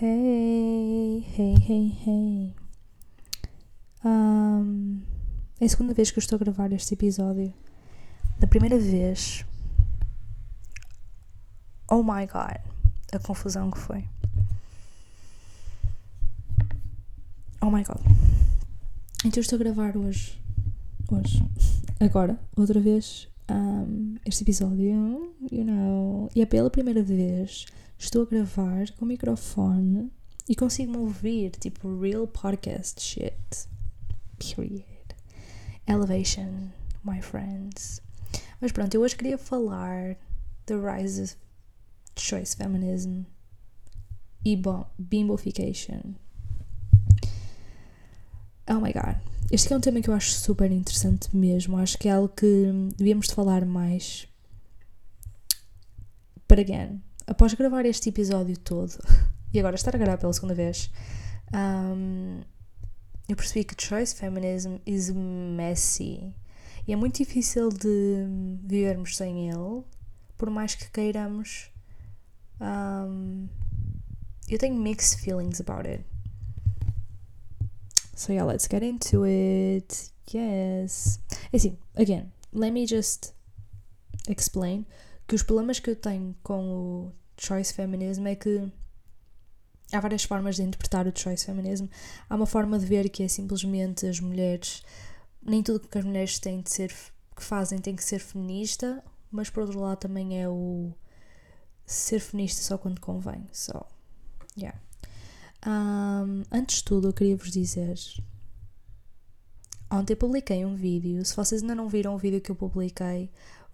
Hey, hey, hey, hey. Um, é a segunda vez que eu estou a gravar este episódio. Da primeira vez. Oh my god, a confusão que foi. Oh my god. Então eu estou a gravar hoje. Hoje. Agora, outra vez. Um, este episódio, you know. E é pela primeira vez estou a gravar com o microfone e consigo me ouvir, tipo, real podcast shit. Period. Elevation, my friends. Mas pronto, eu hoje queria falar the rise of choice feminism e bom, bimbofication. Oh my god. Este é um tema que eu acho super interessante mesmo. Acho que é algo que devíamos de falar mais. But again, após gravar este episódio todo, e agora estar a gravar pela segunda vez, um, eu percebi que choice feminism is messy. E é muito difícil de vivermos sem ele, por mais que queiramos. Um, eu tenho mixed feelings about it. So yeah, let's get into it. Yes. Assim, again, let me just explain que os problemas que eu tenho com o choice feminism é que há várias formas de interpretar o choice feminism. Há uma forma de ver que é simplesmente as mulheres, nem tudo que as mulheres têm de ser, que fazem tem que ser feminista, mas por outro lado também é o ser feminista só quando convém. So, yeah. Um, antes de tudo, eu queria vos dizer. Ontem publiquei um vídeo. Se vocês ainda não viram o vídeo que eu publiquei,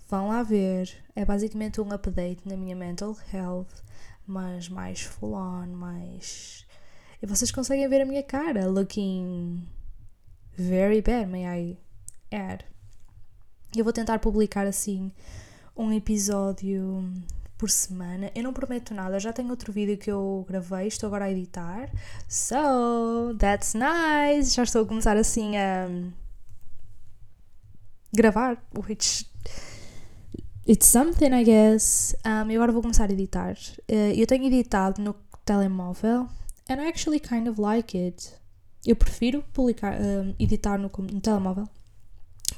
vão lá ver. É basicamente um update na minha mental health, mas mais full on, mais. E vocês conseguem ver a minha cara looking very bad, may I add. Eu vou tentar publicar assim um episódio por semana. Eu não prometo nada, já tenho outro vídeo que eu gravei, estou agora a editar. So, that's nice! Já estou a começar assim a gravar, which it's something, I guess. Um, e agora vou começar a editar. Uh, eu tenho editado no telemóvel and I actually kind of like it. Eu prefiro publicar, um, editar no, no telemóvel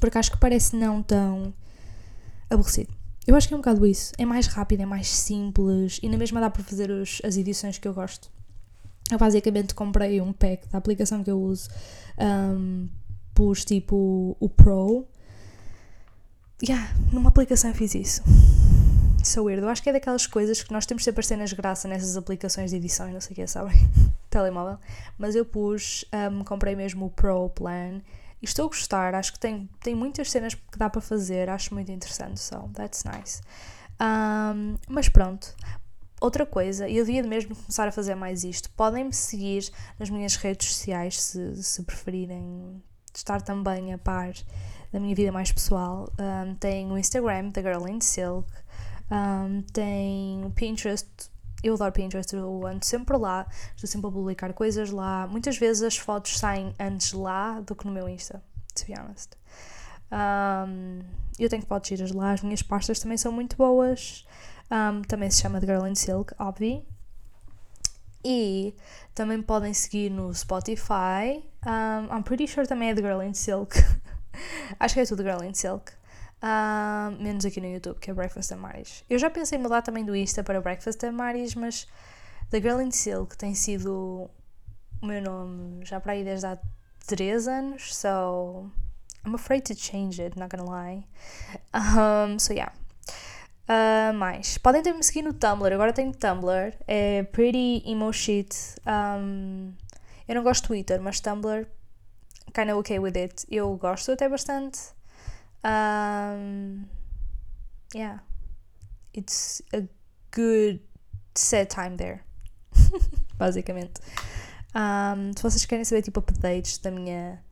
porque acho que parece não tão aborrecido. Eu acho que é um bocado isso. É mais rápido, é mais simples e na mesma dá para fazer os, as edições que eu gosto. Eu basicamente comprei um pack da aplicação que eu uso, um, pus tipo o Pro. Yeah, numa aplicação eu fiz isso. So weird. Eu acho que é daquelas coisas que nós temos sempre as cenas de graça nessas aplicações de edição e não sei o que, sabem? Telemóvel. Mas eu pus, um, comprei mesmo o Pro Plan e estou a gostar, acho que tem, tem muitas cenas que dá para fazer, acho muito interessante, so that's nice. Um, mas pronto, outra coisa, eu devia mesmo começar a fazer mais isto, podem me seguir nas minhas redes sociais se, se preferirem estar também a par da minha vida mais pessoal. Um, tem o Instagram da Girl in Silk, um, tem o Pinterest eu adoro Pinterest, eu ando sempre lá, estou sempre a publicar coisas lá. Muitas vezes as fotos saem antes lá do que no meu Insta, to be honest. Um, eu tenho fotos giras lá, as minhas pastas também são muito boas. Um, também se chama The Girl in Silk, óbvio. E também podem seguir no Spotify. Um, I'm pretty sure também é The Girl in Silk. Acho que é tudo Girl in Silk. Uh, menos aqui no YouTube, que é Breakfast and Maris. Eu já pensei em mudar também do Insta para Breakfast and Maris, mas The Girl in Silk tem sido o meu nome já para aí desde há 3 anos, so I'm afraid to change it, not gonna lie. Um, so yeah. Uh, mais. Podem também me seguir no Tumblr, agora tenho Tumblr, é Pretty Emo Shit. Um, eu não gosto de Twitter, mas Tumblr, kinda okay with it. Eu gosto até bastante. Um, yeah, it's a good set time there, basicamente. Um, se vocês querem saber tipo updates da minha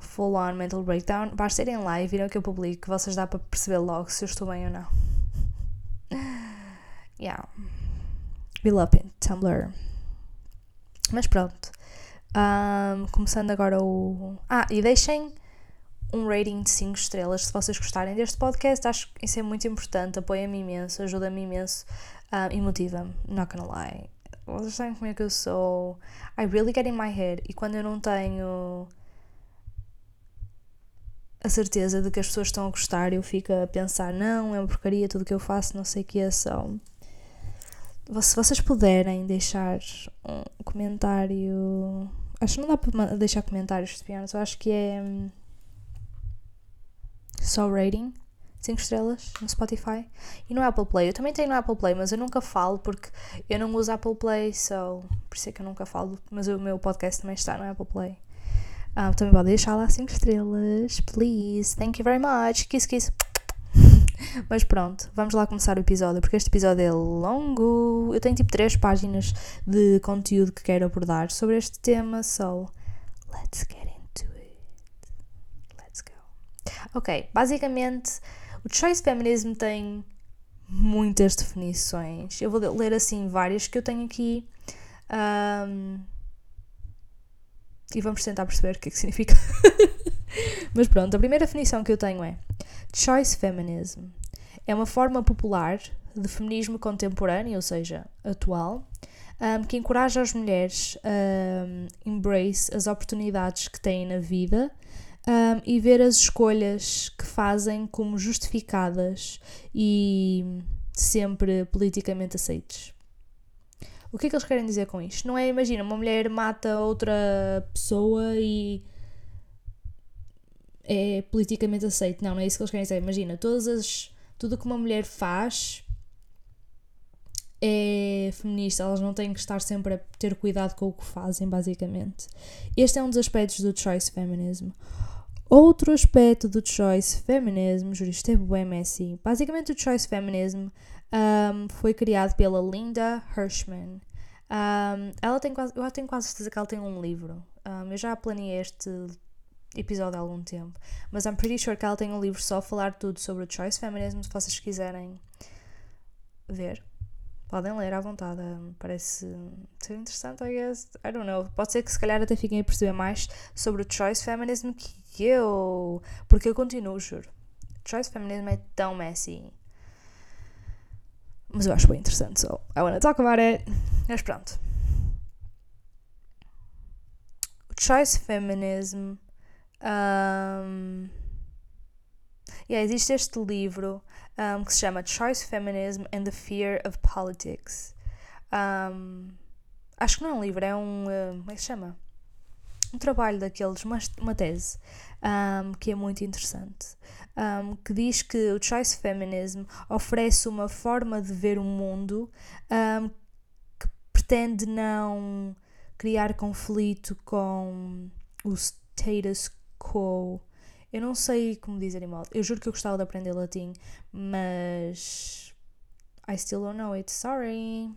full on mental breakdown, basta irem lá e viram que eu publico, vocês dá para perceber logo se eu estou bem ou não. yeah. Be up in Tumblr. Mas pronto. Um, começando agora o. Ah, e deixem um rating de 5 estrelas se vocês gostarem deste podcast. Acho que isso é muito importante, apoia-me imenso, ajuda-me imenso uh, e motiva-me. Not gonna lie. vocês sabem como é que eu sou. I really get in my head. E quando eu não tenho a certeza de que as pessoas estão a gostar, eu fico a pensar, não, é uma porcaria, tudo que eu faço, não sei o que é, são. Se vocês puderem deixar um comentário. Acho que não dá para deixar comentários de piano, eu acho que é. Só rating 5 estrelas no Spotify e no Apple Play. Eu também tenho no Apple Play, mas eu nunca falo porque eu não uso Apple Play, so por isso é que eu nunca falo. Mas o meu podcast também está no Apple Play. Um, também pode deixar lá 5 estrelas, please. Thank you very much. Kiss, kiss. Mas pronto, vamos lá começar o episódio, porque este episódio é longo. Eu tenho tipo 3 páginas de conteúdo que quero abordar sobre este tema, so let's get it. Let's go. Ok, basicamente o choice feminism tem muitas definições. Eu vou ler assim várias que eu tenho aqui. Um, e vamos tentar perceber o que é que significa. Mas pronto, a primeira definição que eu tenho é Choice Feminism. É uma forma popular de feminismo contemporâneo, ou seja, atual, um, que encoraja as mulheres a um, embrace as oportunidades que têm na vida um, e ver as escolhas que fazem como justificadas e sempre politicamente aceites. O que é que eles querem dizer com isto? Não é, imagina, uma mulher mata outra pessoa e é politicamente aceito. Não, não é isso que eles querem dizer. Imagina, todas as, tudo que uma mulher faz é feminista, elas não têm que estar sempre a ter cuidado com o que fazem, basicamente. Este é um dos aspectos do choice feminism. Outro aspecto do choice feminism, juro, é bem messy. Basicamente, o choice feminism um, foi criado pela Linda Hirschman. Um, ela tem quase, eu tenho quase certeza que ela tem um livro. Um, eu já planeei este episódio há algum tempo, mas I'm pretty sure que ela tem um livro só a falar tudo sobre o choice feminism. Se vocês quiserem ver, podem ler à vontade. Parece ser interessante, I guess. I don't know. Pode ser que se calhar até fiquem a perceber mais sobre o choice feminism que eu. Porque eu continuo, juro. Choice feminism é tão messy. Mas eu acho bem interessante, so I wanna talk about it. Mas pronto. O choice feminism. Um, yeah, existe este livro um, que se chama Choice Feminism and the Fear of Politics. Um, acho que não é um livro, é um. Uh, como é que se chama? Um trabalho daqueles, uma, uma tese um, que é muito interessante, um, que diz que o choice feminism oferece uma forma de ver o mundo um, que pretende não criar conflito com o status quo. Eu não sei como dizer em modo. Eu juro que eu gostava de aprender latim, mas I still don't know it. Sorry.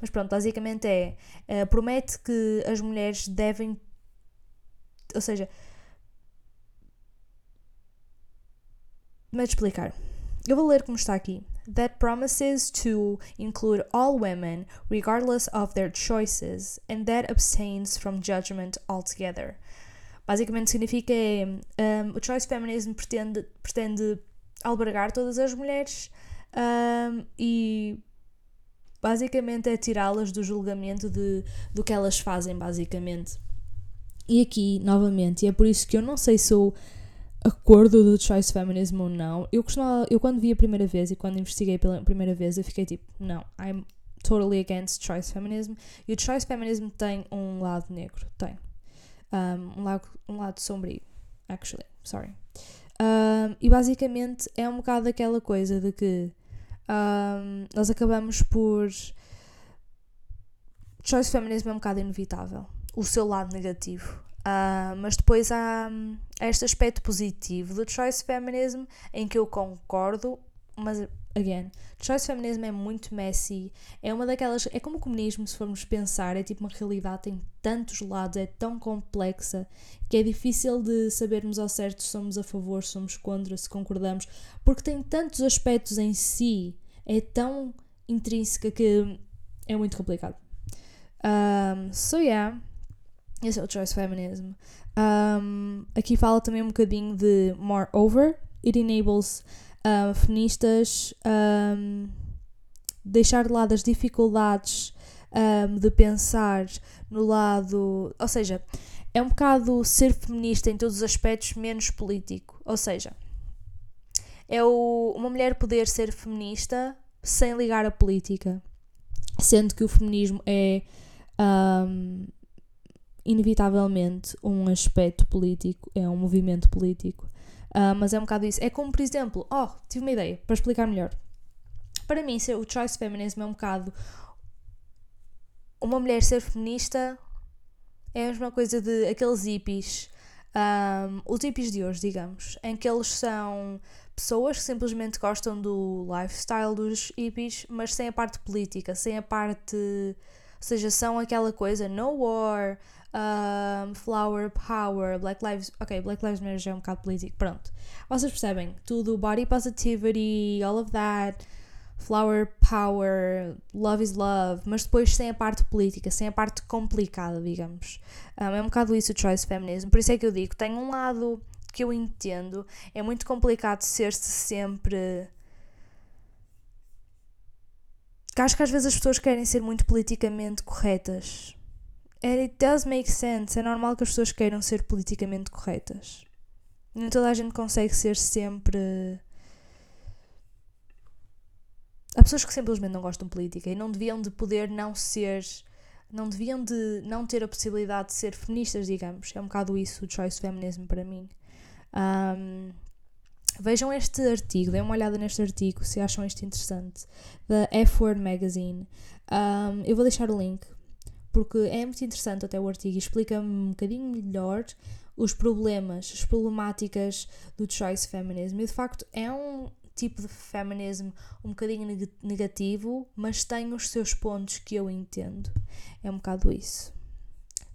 Mas pronto, basicamente é. Uh, promete que as mulheres devem. Ou seja, Mas explicar. Eu vou ler como está aqui. That promises to include all women, regardless of their choices, and that abstains from judgment altogether. Basicamente significa um, o choice feminism pretende, pretende albergar todas as mulheres um, e basicamente é tirá-las do julgamento de, do que elas fazem, basicamente. E aqui, novamente, e é por isso que eu não sei se eu acordo do choice feminism ou não. Eu costumava, eu quando vi a primeira vez e quando investiguei pela primeira vez, eu fiquei tipo, não, I'm totally against choice feminism. E o choice feminism tem um lado negro, tem. Um, um, lado, um lado sombrio, actually, sorry. Um, e basicamente é um bocado aquela coisa de que um, nós acabamos por. Choice feminism é um bocado inevitável. O seu lado negativo. Uh, mas depois há um, este aspecto positivo do choice feminism em que eu concordo, mas again, choice feminism é muito messy, é uma daquelas, é como o comunismo se formos pensar, é tipo uma realidade tem tantos lados, é tão complexa que é difícil de sabermos ao certo se somos a favor, se somos contra, se concordamos, porque tem tantos aspectos em si, é tão intrínseca que é muito complicado. Um, so yeah, esse é o choice feminism. Um, aqui fala também um bocadinho de moreover, it enables uh, feministas um, deixar de lado as dificuldades um, de pensar no lado. Ou seja, é um bocado ser feminista em todos os aspectos, menos político. Ou seja, é o, uma mulher poder ser feminista sem ligar a política. Sendo que o feminismo é um, inevitavelmente um aspecto político, é um movimento político. Uh, mas é um bocado isso. É como, por exemplo, oh, tive uma ideia para explicar melhor. Para mim, ser, o choice feminism é um bocado uma mulher ser feminista é a mesma coisa de aqueles hippies, um, os hippies de hoje, digamos, em que eles são pessoas que simplesmente gostam do lifestyle dos hippies, mas sem a parte política, sem a parte. Ou seja, são aquela coisa no war, um, flower power, Black Lives. Ok, Black Lives Matter já é um bocado político, pronto. Vocês percebem? Tudo body positivity, all of that flower power, love is love, mas depois sem a parte política, sem a parte complicada, digamos. Um, é um bocado isso o choice feminism. Por isso é que eu digo, tem um lado que eu entendo, é muito complicado ser-se sempre. Acho que às vezes as pessoas querem ser muito politicamente corretas. And it does make sense. É normal que as pessoas queiram ser politicamente corretas. Nem toda a gente consegue ser sempre Há pessoas que simplesmente não gostam de política e não deviam de poder não ser, não deviam de não ter a possibilidade de ser feministas, digamos. É um bocado isso o choice feminism para mim. Um, vejam este artigo, deem uma olhada neste artigo se acham isto interessante, da F-Word Magazine. Um, eu vou deixar o link porque é muito interessante até o artigo e explica-me um bocadinho melhor os problemas, as problemáticas do choice feminism. E de facto é um, tipo de feminismo um bocadinho negativo, mas tem os seus pontos que eu entendo. É um bocado isso.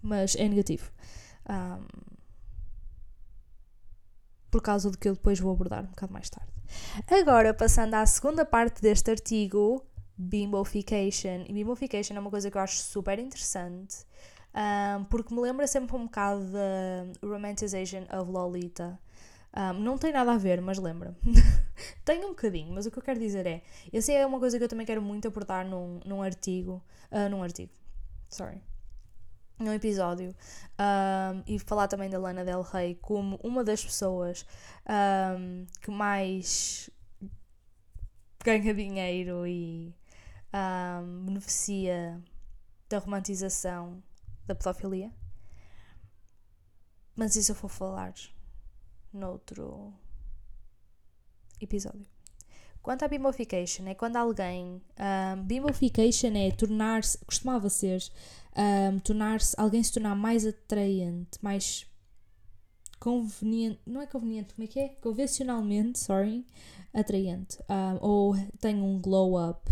Mas é negativo. Um, por causa do que eu depois vou abordar um bocado mais tarde. Agora, passando à segunda parte deste artigo, bimbofication. E bimbofication é uma coisa que eu acho super interessante, um, porque me lembra sempre um bocado da romanticization of Lolita. Um, não tem nada a ver, mas lembra. tem um bocadinho, mas o que eu quero dizer é: essa é uma coisa que eu também quero muito aportar num, num artigo. Uh, num artigo, sorry. Num episódio. Um, e falar também da Lana Del Rey como uma das pessoas que mais ganha dinheiro e beneficia da romantização da pedofilia. Mas isso eu vou falar noutro episódio. Quanto à bimbofication, é quando alguém. Um, bimbofication é tornar-se. costumava ser. Um, tornar-se. alguém se tornar mais atraente, mais conveniente. não é conveniente, como é que é? Convencionalmente, sorry. atraente. Um, ou tem um glow up.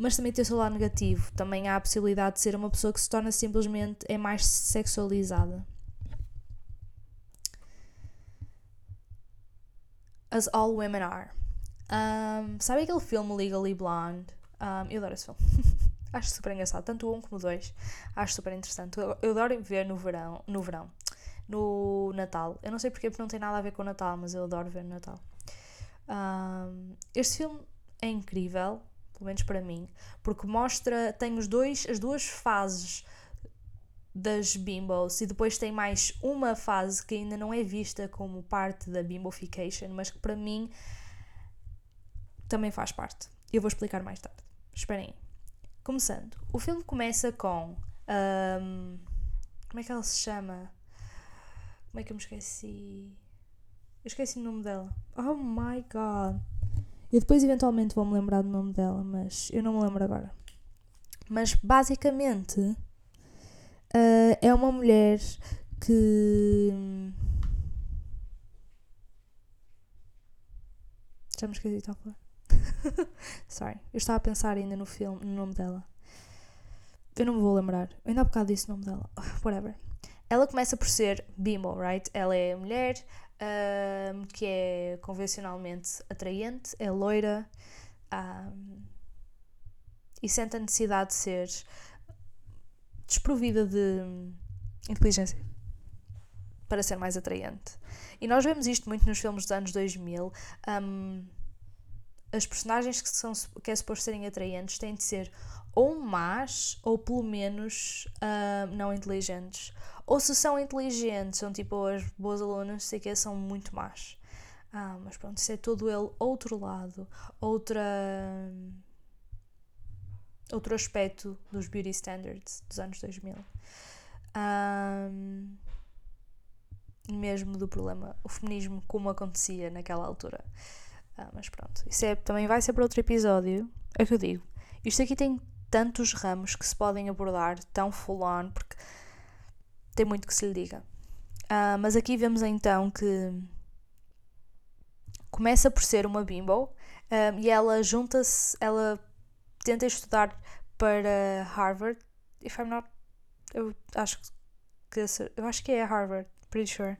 Mas também tem o seu lado negativo. Também há a possibilidade de ser uma pessoa que se torna simplesmente. é mais sexualizada. As All Women Are. Um, sabe aquele filme Legally Blonde? Um, eu adoro esse filme. acho super engraçado, tanto o um como o dois. Acho super interessante. Eu, adoro ver no verão, no verão, no Natal. Eu não sei porque, porque não tem nada a ver com o Natal, mas eu adoro ver no Natal. Um, este filme é incrível, pelo menos para mim, porque mostra, tem os dois, as duas fases das bimbos e depois tem mais uma fase que ainda não é vista como parte da bimbofication, mas que para mim também faz parte. Eu vou explicar mais tarde. Esperem aí. Começando, o filme começa com. Um, como é que ela se chama? Como é que eu me esqueci? Eu esqueci o nome dela. Oh my god! Eu depois eventualmente vou me lembrar do nome dela, mas eu não me lembro agora. Mas basicamente uh, é uma mulher que. Já me esqueci de falar. Sorry, eu estava a pensar ainda no filme, no nome dela. Eu não me vou lembrar. Eu ainda há bocado disse o nome dela. Whatever. Ela começa por ser bimbo, right? Ela é mulher um, que é convencionalmente atraente, é loira um, e sente a necessidade de ser desprovida de inteligência para ser mais atraente. E nós vemos isto muito nos filmes dos anos 2000. Um, as personagens que, são, que é suposto serem atraentes têm de ser ou más ou pelo menos uh, não inteligentes. Ou se são inteligentes, são tipo as boas alunas, sei que são muito más. Ah, mas pronto, isso é todo ele outro lado, outra outro aspecto dos beauty standards dos anos 2000. Um, mesmo do problema, o feminismo como acontecia naquela altura. Ah, mas pronto, isso é, também vai ser para outro episódio. É o que eu digo. Isto aqui tem tantos ramos que se podem abordar, tão full on, porque tem muito que se lhe diga. Uh, mas aqui vemos então que começa por ser uma bimbo um, e ela junta-se, ela tenta estudar para Harvard. If I'm not, eu acho que eu acho que é Harvard, pretty sure.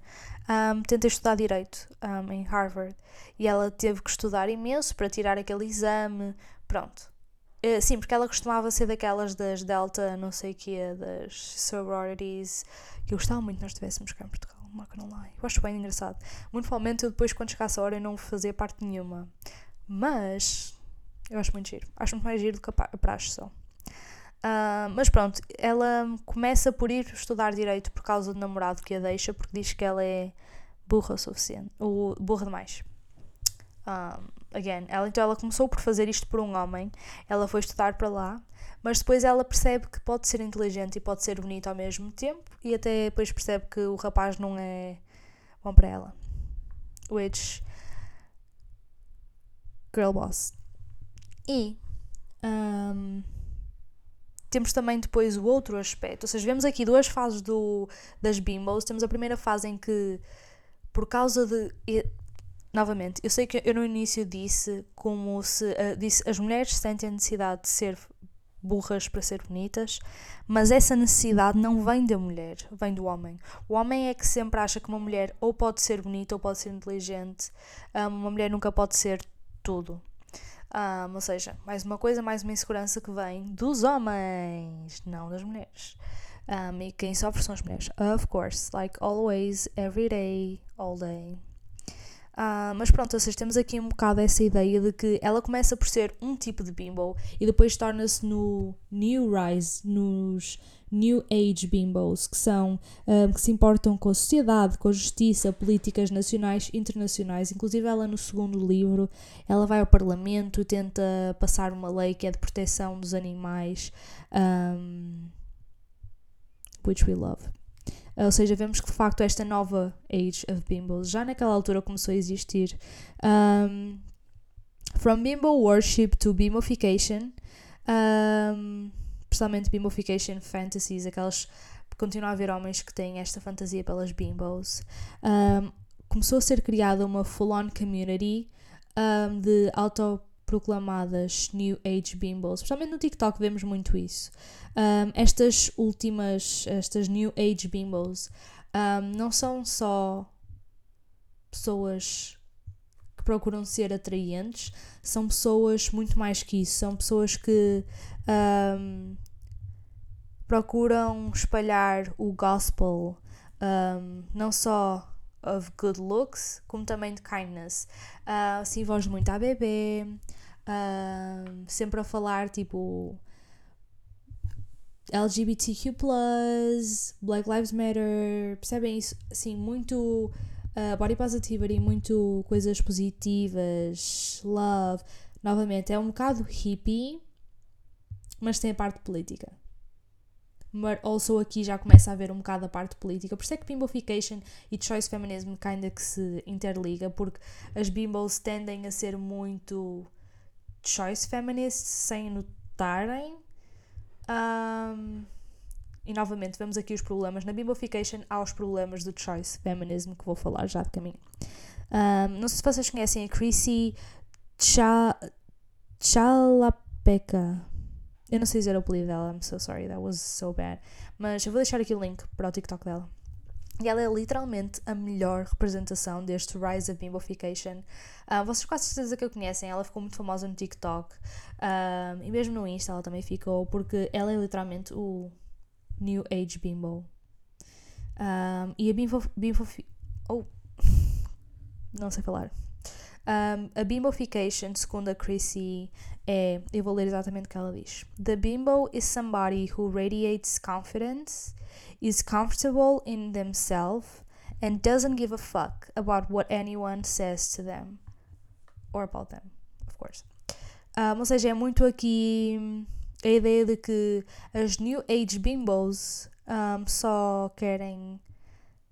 Um, tenta estudar direito um, em Harvard e ela teve que estudar imenso para tirar aquele exame. Pronto. Uh, sim, porque ela costumava ser daquelas das Delta, não sei o que, das sororities, que eu gostava muito nós estivéssemos cá em Portugal, não lie. Eu acho bem engraçado. Muito provavelmente eu depois, quando chegasse a hora, eu não fazia parte nenhuma. Mas eu acho muito giro. Acho muito mais giro do que a praxe só. Uh, mas pronto, ela começa por ir estudar direito por causa do namorado que a deixa, porque diz que ela é burra o suficiente, ou burra demais. Um, again, ela, então ela começou por fazer isto por um homem, ela foi estudar para lá, mas depois ela percebe que pode ser inteligente e pode ser bonita ao mesmo tempo, e até depois percebe que o rapaz não é bom para ela. Which. Girl boss. E. Um, temos também depois o outro aspecto, ou seja, vemos aqui duas fases do, das bimbos. Temos a primeira fase em que, por causa de novamente, eu sei que eu no início disse como se uh, disse as mulheres sentem a necessidade de ser burras para ser bonitas, mas essa necessidade não vem da mulher, vem do homem. O homem é que sempre acha que uma mulher ou pode ser bonita ou pode ser inteligente, um, uma mulher nunca pode ser tudo. Um, ou seja, mais uma coisa, mais uma insegurança que vem dos homens, não das mulheres. Um, e quem sofre são as mulheres, of course, like always, every day, all day. Uh, mas pronto, seja, temos aqui um bocado essa ideia de que ela começa por ser um tipo de bimbo e depois torna-se no New Rise, nos New Age bimbos, que são um, ah, que se importam com a sociedade, com a justiça, políticas nacionais e internacionais. Inclusive ela no segundo livro, ela vai ao parlamento tenta passar uma lei que é de proteção dos animais, um, which we love. Ou seja, vemos que de facto esta nova Age of Bimbos já naquela altura começou a existir. Um, from Bimbo Worship to Bimbofication, um, especialmente Bimbofication Fantasies, aquelas. Continua a haver homens que têm esta fantasia pelas bimbos. Um, começou a ser criada uma full-on community um, de auto proclamadas New Age Bimbos, especialmente no TikTok vemos muito isso. Um, estas últimas, estas New Age Bimbos, um, não são só pessoas que procuram ser atraentes, são pessoas muito mais que isso, são pessoas que um, procuram espalhar o gospel, não só of good looks, como também de kindness. Uh, se envolve muito a bebê, sempre a falar tipo LGBTQ, Black Lives Matter, percebem isso? Assim, muito uh, body positivity, muito coisas positivas, love. Novamente, é um bocado hippie, mas tem a parte política. Mas also aqui já começa a haver um bocado a parte política. Por isso é que Bimbofication e Choice Feminism kinda que se interliga, porque as bimbos tendem a ser muito choice feminist sem notarem. Um, e novamente vemos aqui os problemas. Na Bimbofication há os problemas do choice feminism que vou falar já de caminho. Um, não sei se vocês conhecem a Chrissy Chalapeca. Eu não sei dizer o apelido dela, I'm so sorry, that was so bad. Mas eu vou deixar aqui o link para o TikTok dela. E ela é literalmente a melhor representação deste Rise of Bimbofication. Uh, vocês quase certeza que a conhecem, ela ficou muito famosa no TikTok uh, e mesmo no Insta ela também ficou, porque ela é literalmente o New Age Bimbo. Um, e a Bimbo. Bimbo oh! Não sei falar. Um, a bimbofication, segundo a Chrissy, é. Eu vou ler exatamente o que ela diz. The bimbo is somebody who radiates confidence, is comfortable in themselves, and doesn't give a fuck about what anyone says to them. Or about them, of course. Um, ou seja, é muito aqui a ideia de que as New Age bimbos um, só querem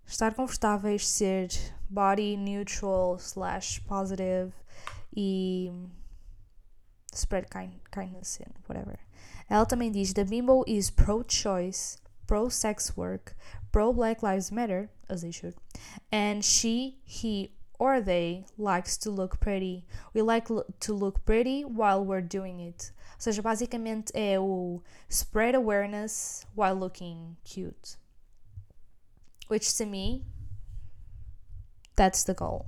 estar confortáveis, ser body neutral slash positive e spread kind, kindness and whatever. Ela também diz: The bimbo is pro-choice, pro-sex work, pro-Black Lives Matter, as they should, and she, he, or they likes to look pretty. We like to look pretty while we're doing it. Ou seja, basicamente é o spread awareness while looking cute. Which to me, that's the goal.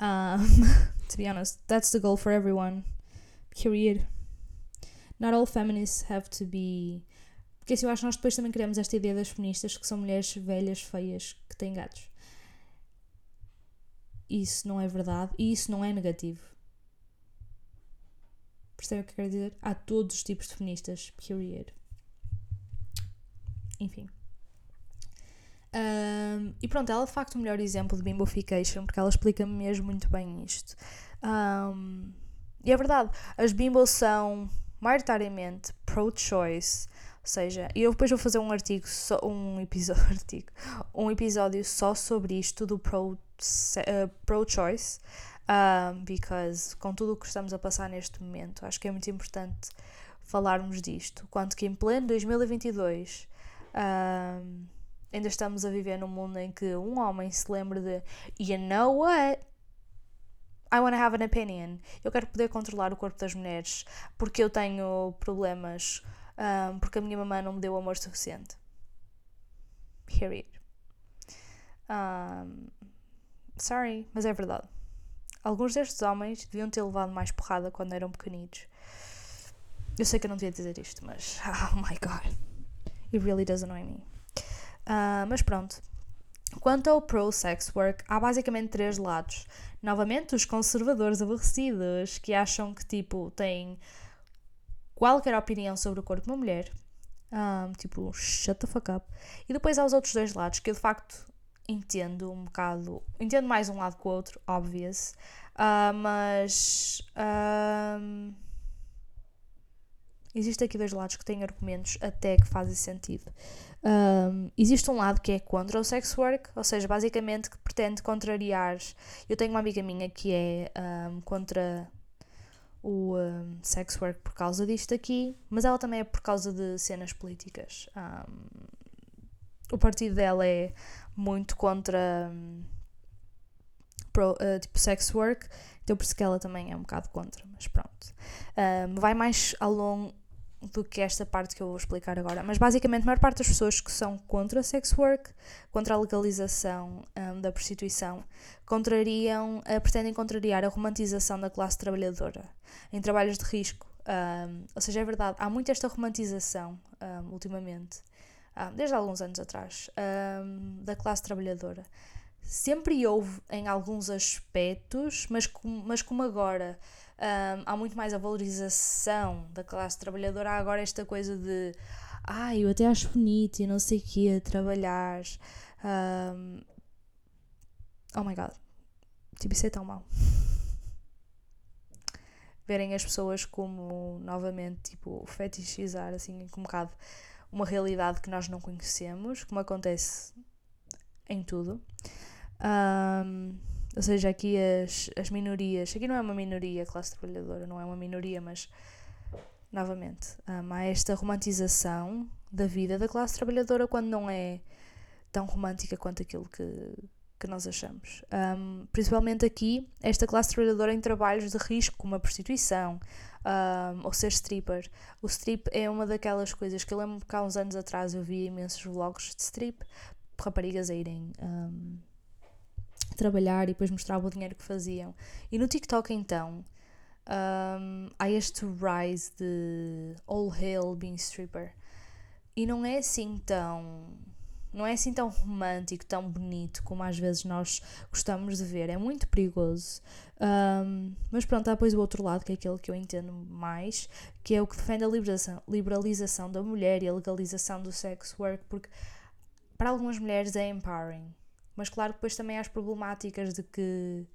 Um, to be honest, that's the goal for everyone. Period. Not all feminists have to be. Porque assim, eu acho que nós depois também criamos esta ideia das feministas que são mulheres velhas, feias, que têm gatos. Isso não é verdade e isso não é negativo. Percebem o que eu quero dizer? Há todos os tipos de feministas, period. Enfim. Um, e pronto, ela é de facto o melhor exemplo de bimbofication, porque ela explica mesmo muito bem isto. Um, e é verdade, as bimbos são maioritariamente pro-choice, seja, eu depois vou fazer um artigo, só, um episódio, artigo, um episódio só sobre isto do pro-choice. Uh, pro um, because com tudo o que estamos a passar neste momento, acho que é muito importante falarmos disto. Quanto que em pleno 2022 um, ainda estamos a viver num mundo em que um homem se lembre de You know what? I want to have an opinion. Eu quero poder controlar o corpo das mulheres porque eu tenho problemas, um, porque a minha mamãe não me deu amor suficiente. Period. Um, sorry, mas é verdade. Alguns destes homens deviam ter levado mais porrada quando eram pequenitos. Eu sei que eu não devia dizer isto, mas oh my god, it really does annoy me. Uh, mas pronto. Quanto ao pro-sex work, há basicamente três lados. Novamente, os conservadores aborrecidos que acham que, tipo, têm qualquer opinião sobre o corpo de uma mulher. Um, tipo, shut the fuck up. E depois há os outros dois lados, que eu de facto entendo um bocado. Entendo mais um lado que o outro, obvious. Uh, mas. Uh, Existem aqui dois lados que têm argumentos até que fazem sentido. Um, existe um lado que é contra o sex work, ou seja, basicamente que pretende contrariar. Eu tenho uma amiga minha que é um, contra o um, sex work por causa disto aqui, mas ela também é por causa de cenas políticas. o partido dela é muito contra um, pro, uh, tipo sex work, então por isso que ela também é um bocado contra, mas pronto. Um, vai mais ao longo do que esta parte que eu vou explicar agora. Mas basicamente, a maior parte das pessoas que são contra sex work, contra a legalização um, da prostituição, contrariam, uh, pretendem contrariar a romantização da classe trabalhadora em trabalhos de risco. Um, ou seja, é verdade, há muito esta romantização um, ultimamente desde alguns anos atrás, um, da classe trabalhadora. Sempre houve em alguns aspectos, mas, com, mas como agora um, há muito mais a valorização da classe trabalhadora, há agora esta coisa de ai, ah, eu até acho bonito e não sei o que trabalhar. Um, oh my god, tipo, isso é tão mau. Verem as pessoas como, novamente, tipo, fetichizar, assim, um bocado uma realidade que nós não conhecemos, como acontece em tudo. Um, ou seja, aqui as, as minorias, aqui não é uma minoria, a classe trabalhadora não é uma minoria, mas novamente, um, há esta romantização da vida da classe trabalhadora quando não é tão romântica quanto aquilo que, que nós achamos. Um, principalmente aqui, esta classe trabalhadora em trabalhos de risco, como a prostituição, um, ou ser stripper. O strip é uma daquelas coisas que eu lembro que há uns anos atrás eu via imensos vlogs de strip, raparigas a irem um, trabalhar e depois mostravam o dinheiro que faziam. E no TikTok então um, há este rise de all hail being stripper. E não é assim tão não é assim tão romântico, tão bonito como às vezes nós gostamos de ver. É muito perigoso. Um, mas pronto, há depois o outro lado, que é aquele que eu entendo mais, que é o que defende a liberalização da mulher e a legalização do sex work, porque para algumas mulheres é empowering. Mas claro, depois também há as problemáticas de que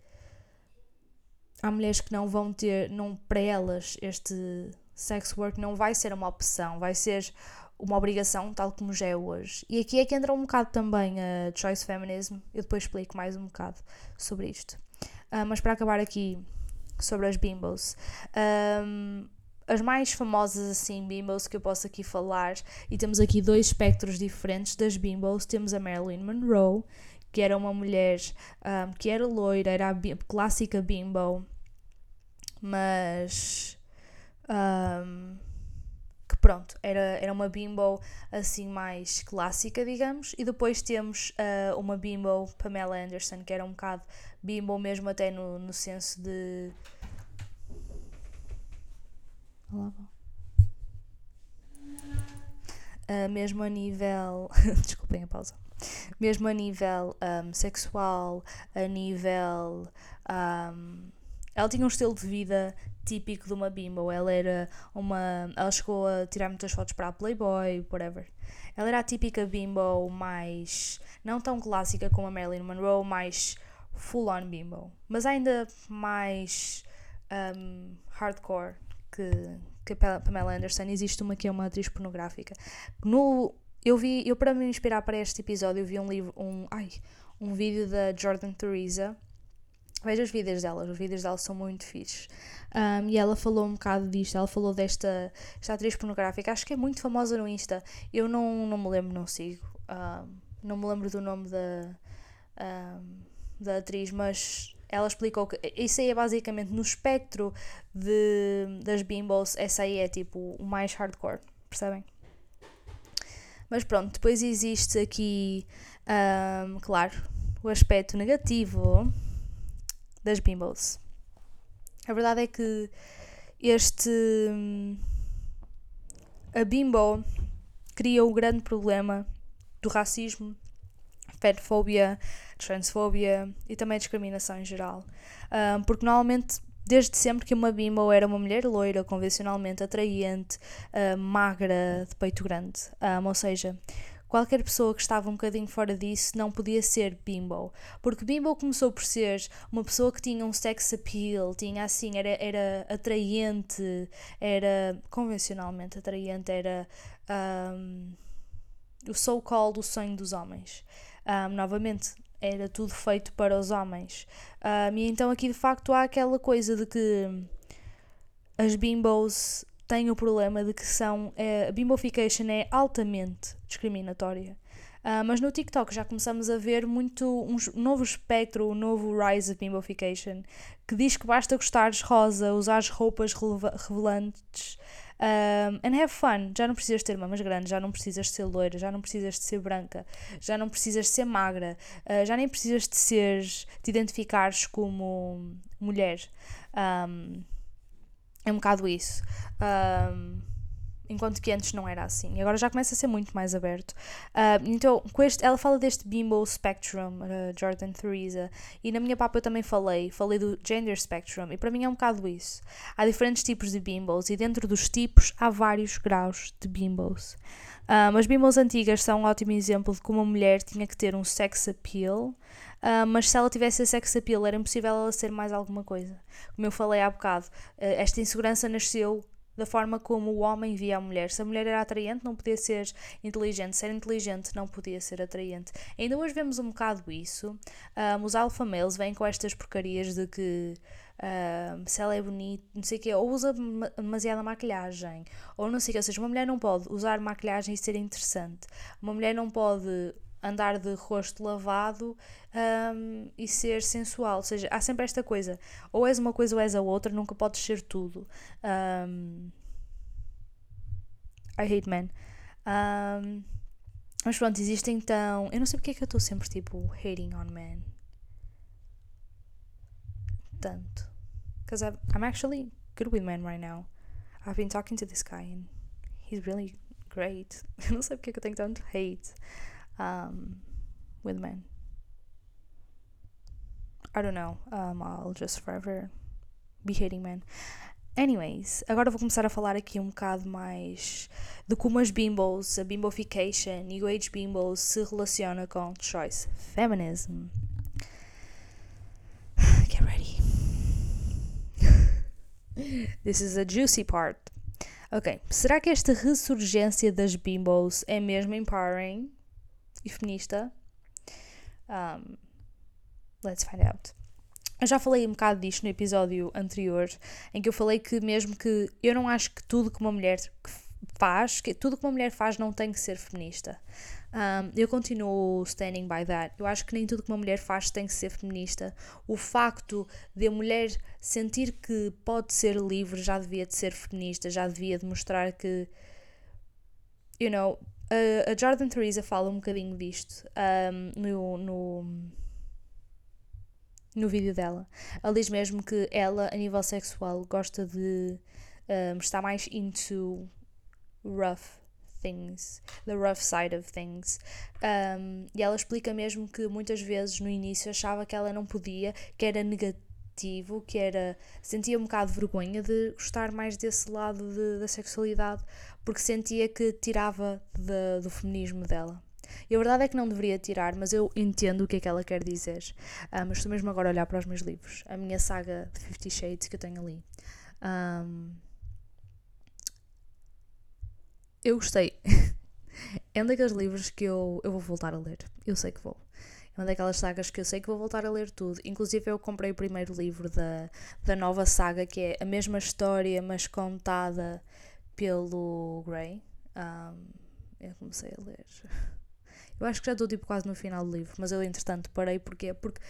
há mulheres que não vão ter, não, para elas, este sex work não vai ser uma opção, vai ser uma obrigação, tal como já é hoje. E aqui é que entra um bocado também a choice feminism, eu depois explico mais um bocado sobre isto. Uh, mas para acabar aqui sobre as bimbos, um, as mais famosas assim bimbos que eu posso aqui falar, e temos aqui dois espectros diferentes das bimbos, temos a Marilyn Monroe, que era uma mulher um, que era loira, era a clássica bimbo, mas um, que pronto, era, era uma bimbo assim mais clássica, digamos, e depois temos uh, uma bimbo Pamela Anderson, que era um bocado bimbo mesmo até no, no senso de. Uh, mesmo a nível. Desculpem a pausa. Mesmo a nível um, sexual, a nível. Um, ela tinha um estilo de vida típico de uma bimbo. Ela era uma. Ela chegou a tirar muitas fotos para a Playboy, whatever. Ela era a típica bimbo mais. não tão clássica como a Marilyn Monroe, mais full-on bimbo. Mas ainda mais um, hardcore que, que a Pamela Anderson. Existe uma que é uma atriz pornográfica. No, eu vi, eu para me inspirar para este episódio, eu vi um livro, um, ai, um vídeo da Jordan Theresa Veja os vídeos dela, os vídeos dela são muito fixes. Um, e ela falou um bocado disto, ela falou desta esta atriz pornográfica, acho que é muito famosa no Insta. Eu não, não me lembro, não sigo. Um, não me lembro do nome da, um, da atriz, mas ela explicou que isso aí é basicamente no espectro de, das bimbos, essa aí é tipo o mais hardcore, percebem? Mas pronto, depois existe aqui, claro, o aspecto negativo das bimbos. A verdade é que este. A bimbo cria o grande problema do racismo, fetofobia, transfobia e também discriminação em geral. Um, porque normalmente, desde sempre que uma bimbo era uma mulher loira, convencionalmente atraente, uh, magra, de peito grande. Um, ou seja, qualquer pessoa que estava um bocadinho fora disso não podia ser bimbo. Porque bimbo começou por ser uma pessoa que tinha um sex appeal, tinha assim, era, era atraente, era convencionalmente atraente, era um, o so-called o sonho dos homens. Um, novamente, era tudo feito para os homens. Um, e então aqui de facto há aquela coisa de que as bimbos tem o problema de que são. É, a bimbofication é altamente discriminatória. Uh, mas no TikTok já começamos a ver muito um novo espectro, um novo rise of bimbofication, que diz que basta gostares rosa, usar roupas revelantes um, and have fun. Já não precisas ter mamas grandes, já não precisas de ser loira, já não precisas de ser branca, já não precisas de ser magra, uh, já nem precisas de ser, te identificares como mulher. Um, é um bocado isso. Um, enquanto que antes não era assim. Agora já começa a ser muito mais aberto. Uh, então, com este, ela fala deste Bimbo Spectrum, uh, Jordan Theresa, e na minha papa eu também falei, falei do Gender Spectrum, e para mim é um bocado isso. Há diferentes tipos de bimbos, e dentro dos tipos há vários graus de bimbos. Um, as bimbos antigas são um ótimo exemplo de como uma mulher tinha que ter um sex appeal, Uh, mas se ela tivesse sex appeal, era impossível ela ser mais alguma coisa. Como eu falei há bocado, uh, esta insegurança nasceu da forma como o homem via a mulher. Se a mulher era atraente, não podia ser inteligente. Se era inteligente, não podia ser atraente. Ainda hoje vemos um bocado isso. Um, os alpha males vêm com estas porcarias de que se ela é bonita, não sei o quê, ou usa demasiada maquilhagem, ou não sei o quê. Ou seja, uma mulher não pode usar maquilhagem e ser interessante. Uma mulher não pode andar de rosto lavado um, e ser sensual. Ou seja, há sempre esta coisa: ou és uma coisa ou és a outra, nunca podes ser tudo. Um, I hate men. Um, mas pronto, existe então. Eu não sei porque é que eu estou sempre tipo hating on men. Tanto. Because I'm actually good with men right now. I've been talking to this guy and he's really great. Eu não sei porque é que eu tenho tanto hate. Um, with men. I don't know. Um, I'll just forever be hating men. Anyways, agora vou começar a falar aqui um bocado mais de como as bimbos, a bimbofication, New Age bimbos se relaciona com choice feminism. Get ready. This is a juicy part. Ok, será que esta ressurgência das bimbos é mesmo empowering e feminista? Um, let's find out. Eu já falei um bocado disto no episódio anterior, em que eu falei que mesmo que eu não acho que tudo que uma mulher faz, que tudo que uma mulher faz não tem que ser feminista. Um, eu continuo standing by that. Eu acho que nem tudo que uma mulher faz tem que ser feminista. O facto de a mulher sentir que pode ser livre já devia de ser feminista, já devia demonstrar que, you know, a, Jordan Teresa fala um bocadinho disto um, no, no no vídeo dela. Ela diz mesmo que ela, a nível sexual, gosta de um, estar mais into rough things, the rough side of things. Um, e ela explica mesmo que muitas vezes no início achava que ela não podia, que era negativo, que era. sentia um bocado de vergonha de gostar mais desse lado de, da sexualidade, porque sentia que tirava de, do feminismo dela. E a verdade é que não deveria tirar, mas eu entendo o que é que ela quer dizer. Um, mas estou mesmo agora a olhar para os meus livros. A minha saga de Fifty Shades que eu tenho ali. Um, eu gostei. é um daqueles livros que eu, eu vou voltar a ler. Eu sei que vou. É uma daquelas sagas que eu sei que vou voltar a ler tudo. Inclusive, eu comprei o primeiro livro da, da nova saga, que é a mesma história, mas contada pelo Gray. Um, eu comecei a ler. Eu acho que já estou tipo quase no final do livro, mas eu entretanto parei porque porque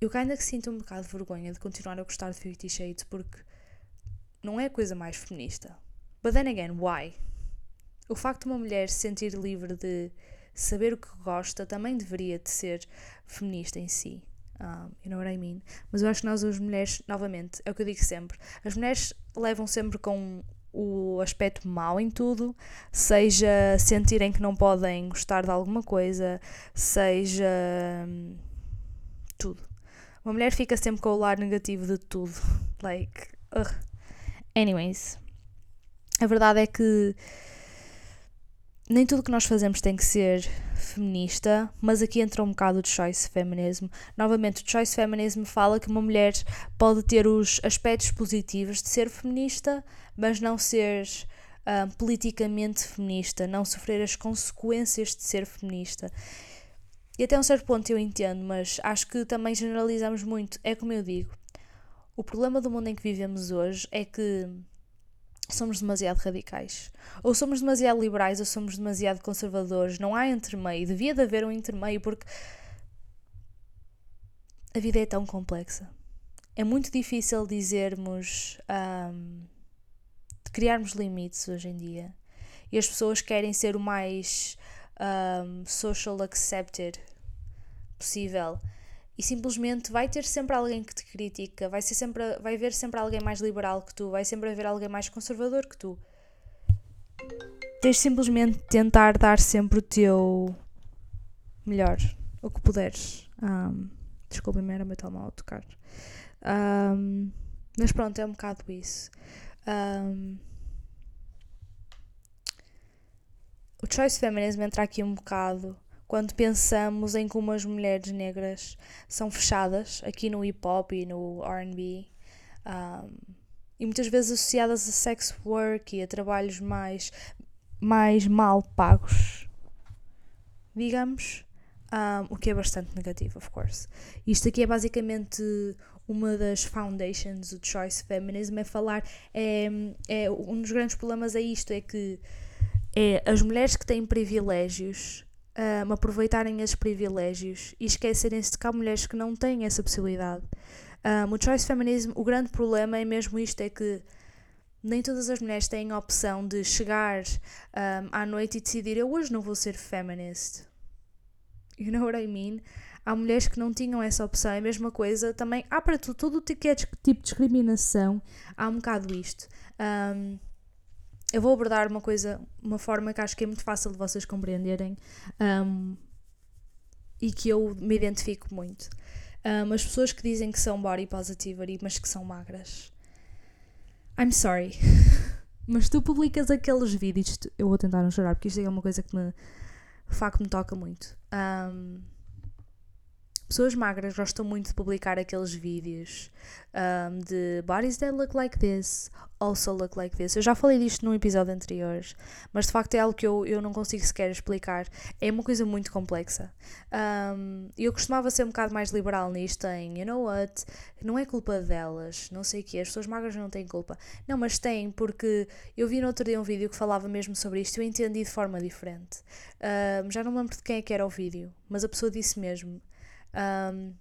eu ainda que sinto um bocado de vergonha de continuar a gostar de Fifty Shades porque não é a coisa mais feminista. But then again, why? O facto de uma mulher se sentir livre de saber o que gosta também deveria de ser feminista em si. Um, you know what I mean? Mas eu acho que nós, as mulheres, novamente, é o que eu digo sempre: as mulheres levam sempre com o aspecto mau em tudo, seja sentirem que não podem gostar de alguma coisa, seja hum, tudo. Uma mulher fica sempre com o lado negativo de tudo. Like, ugh. Anyways, a verdade é que nem tudo que nós fazemos tem que ser feminista, mas aqui entra um bocado o choice feminism. Novamente, o choice feminism fala que uma mulher pode ter os aspectos positivos de ser feminista, mas não ser uh, politicamente feminista, não sofrer as consequências de ser feminista. E até um certo ponto eu entendo, mas acho que também generalizamos muito. É como eu digo, o problema do mundo em que vivemos hoje é que somos demasiado radicais. Ou somos demasiado liberais ou somos demasiado conservadores. Não há intermeio. Devia de haver um intermeio porque a vida é tão complexa. É muito difícil dizermos. Um, criarmos limites hoje em dia. E as pessoas querem ser o mais um, social accepted possível e simplesmente vai ter sempre alguém que te critica, vai, ser sempre, vai haver sempre alguém mais liberal que tu, vai sempre haver alguém mais conservador que tu. Tens simplesmente tentar dar sempre o teu melhor, o que puderes. Um, Desculpem-me, era o meu telemóvel tocar. Um, mas pronto, é um bocado isso. Um, o choice feminism entra aqui um bocado quando pensamos em como as mulheres negras são fechadas aqui no hip hop e no RB um, e muitas vezes associadas a sex work e a trabalhos mais, mais mal pagos, digamos, um, o que é bastante negativo, of course. Isto aqui é basicamente uma das foundations do choice feminism, é falar, é, é um dos grandes problemas é isto, é que é as mulheres que têm privilégios um, aproveitarem esses privilégios e esquecerem-se de que há mulheres que não têm essa possibilidade. Um, o choice feminism, o grande problema é mesmo isto, é que nem todas as mulheres têm a opção de chegar um, à noite e decidir eu hoje não vou ser feminist. You know what I mean? Há mulheres que não tinham essa opção, é a mesa coisa também. Há para tudo, todo o tipo de discriminação, há um bocado isto. Um, eu vou abordar uma coisa, uma forma que acho que é muito fácil de vocês compreenderem um, e que eu me identifico muito. Um, as pessoas que dizem que são body positivity, mas que são magras. I'm sorry. mas tu publicas aqueles vídeos, eu vou tentar não chorar porque isto é uma coisa que me, de facto me toca muito. Um, Pessoas magras gostam muito de publicar aqueles vídeos um, de bodies that look like this, also look like this. Eu já falei disto num episódio anterior, mas de facto é algo que eu, eu não consigo sequer explicar. É uma coisa muito complexa. Um, eu costumava ser um bocado mais liberal nisto, em you know what, não é culpa delas, não sei o que, as pessoas magras não têm culpa. Não, mas têm, porque eu vi no outro dia um vídeo que falava mesmo sobre isto e eu entendi de forma diferente. Um, já não me lembro de quem é que era o vídeo, mas a pessoa disse mesmo um,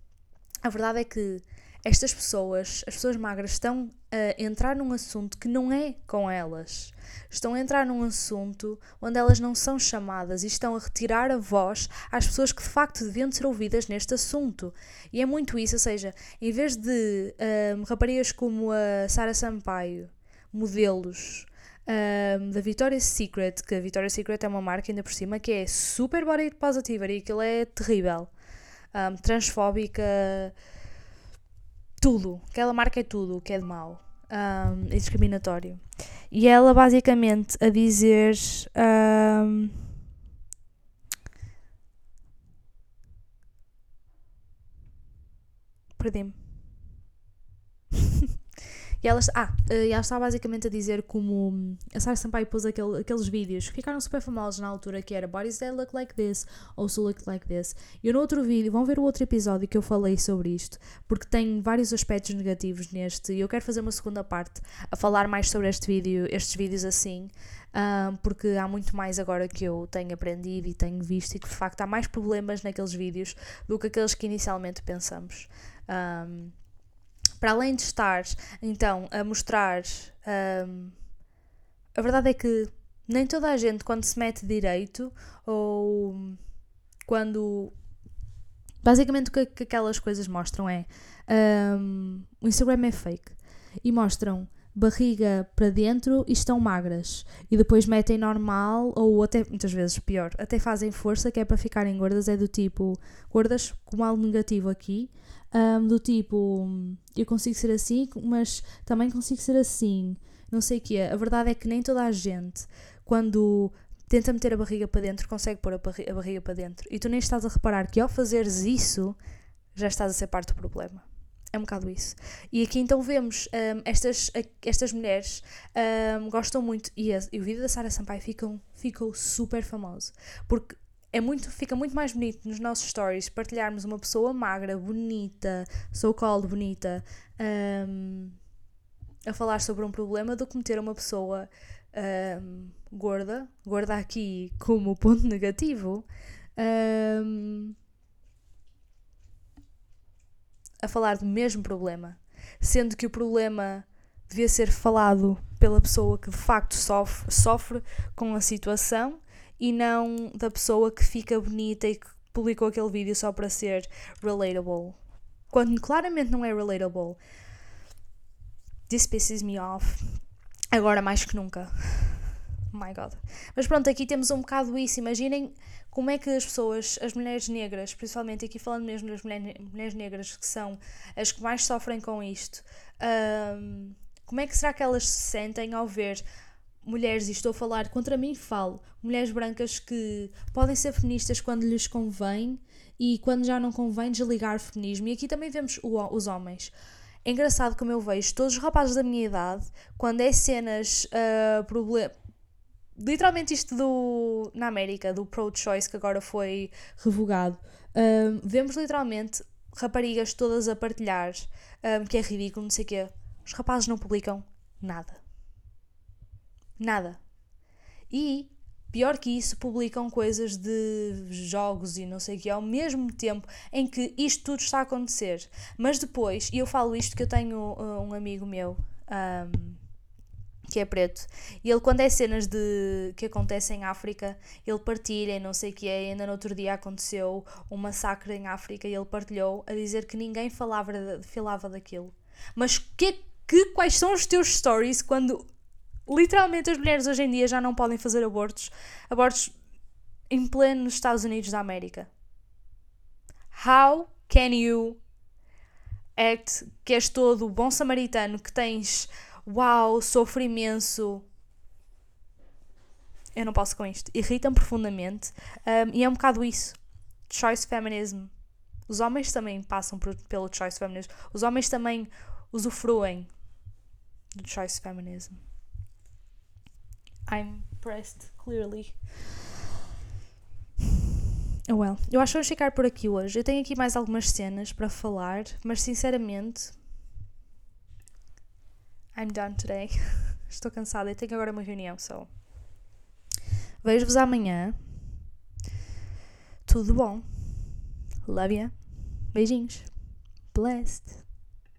a verdade é que estas pessoas, as pessoas magras, estão a entrar num assunto que não é com elas. Estão a entrar num assunto onde elas não são chamadas e estão a retirar a voz às pessoas que de facto deviam ser ouvidas neste assunto. E é muito isso, ou seja, em vez de um, raparigas como a Sara Sampaio, modelos, um, da Victoria's Secret, que a Victoria's Secret é uma marca ainda por cima que é super body positive e aquilo é terrível um, transfóbica, tudo. Aquela marca é tudo o que é de mau um, e discriminatório. E ela basicamente a dizer. Um, Perdi-me. E ela, ah, eh, ela está basicamente a dizer como hum, a Sarah Sampaio pôs aquele, aqueles vídeos que ficaram super famosos na altura, que era Bodies that look like this, also look like this. E no outro vídeo, vão ver o outro episódio que eu falei sobre isto, porque tem vários aspectos negativos neste, e eu quero fazer uma segunda parte a falar mais sobre este vídeo, estes vídeos assim, um, porque há muito mais agora que eu tenho aprendido e tenho visto, e que de facto há mais problemas naqueles vídeos do que aqueles que inicialmente pensamos. Um, para além de estar então a mostrar. Um, a verdade é que nem toda a gente, quando se mete direito ou quando. Basicamente, o que, que aquelas coisas mostram é. Um, o Instagram é fake e mostram barriga para dentro e estão magras. E depois metem normal, ou até muitas vezes pior, até fazem força, que é para ficarem gordas, é do tipo gordas com algo negativo aqui, um, do tipo eu consigo ser assim, mas também consigo ser assim, não sei o que é. A verdade é que nem toda a gente, quando tenta meter a barriga para dentro, consegue pôr a, barriga, a barriga para dentro. E tu nem estás a reparar que ao fazeres isso, já estás a ser parte do problema. É um bocado isso. E aqui então vemos um, estas, estas mulheres um, gostam muito, e, a, e o vídeo da Sara Sampaio ficam, ficou super famoso, porque é muito, fica muito mais bonito nos nossos stories partilharmos uma pessoa magra, bonita, so-called bonita, um, a falar sobre um problema do que meter uma pessoa um, gorda, gorda aqui como ponto negativo, um, a falar do mesmo problema, sendo que o problema devia ser falado pela pessoa que de facto sofre, sofre com a situação e não da pessoa que fica bonita e que publicou aquele vídeo só para ser relatable. Quando claramente não é relatable. This pisses me off. Agora mais que nunca. Oh my god. Mas pronto, aqui temos um bocado isso. Imaginem como é que as pessoas, as mulheres negras, principalmente aqui falando mesmo das mulheres negras que são as que mais sofrem com isto, um, como é que será que elas se sentem ao ver mulheres, e estou a falar contra mim, falo, mulheres brancas que podem ser feministas quando lhes convém e quando já não convém desligar o feminismo. E aqui também vemos o, os homens. É engraçado como eu vejo todos os rapazes da minha idade, quando é cenas, uh, problem... literalmente isto do, na América, do pro-choice que agora foi revogado, uh, vemos literalmente raparigas todas a partilhar, uh, que é ridículo, não sei o quê. Os rapazes não publicam nada Nada. E, pior que isso, publicam coisas de jogos e não sei o que ao mesmo tempo em que isto tudo está a acontecer. Mas depois, e eu falo isto que eu tenho uh, um amigo meu. Um, que é preto. E ele, quando é cenas de que acontecem em África, ele partilha e não sei o que é. Ainda no outro dia aconteceu um massacre em África e ele partilhou a dizer que ninguém falava, falava daquilo. Mas que, que, quais são os teus stories quando literalmente as mulheres hoje em dia já não podem fazer abortos, abortos em pleno nos Estados Unidos da América. How can you act que és todo bom samaritano, que tens uau, sofro imenso. Eu não posso com isto. Irrita-me profundamente. Um, e é um bocado isso. Choice feminism. Os homens também passam por, pelo choice feminism. Os homens também usufruem do choice feminism. I'm pressed, clearly. Oh well, eu acho que vamos ficar por aqui hoje. Eu tenho aqui mais algumas cenas para falar, mas sinceramente. I'm done today. Estou cansada e tenho agora uma reunião, so. Vejo-vos amanhã. Tudo bom. Love ya. Beijinhos. Blessed.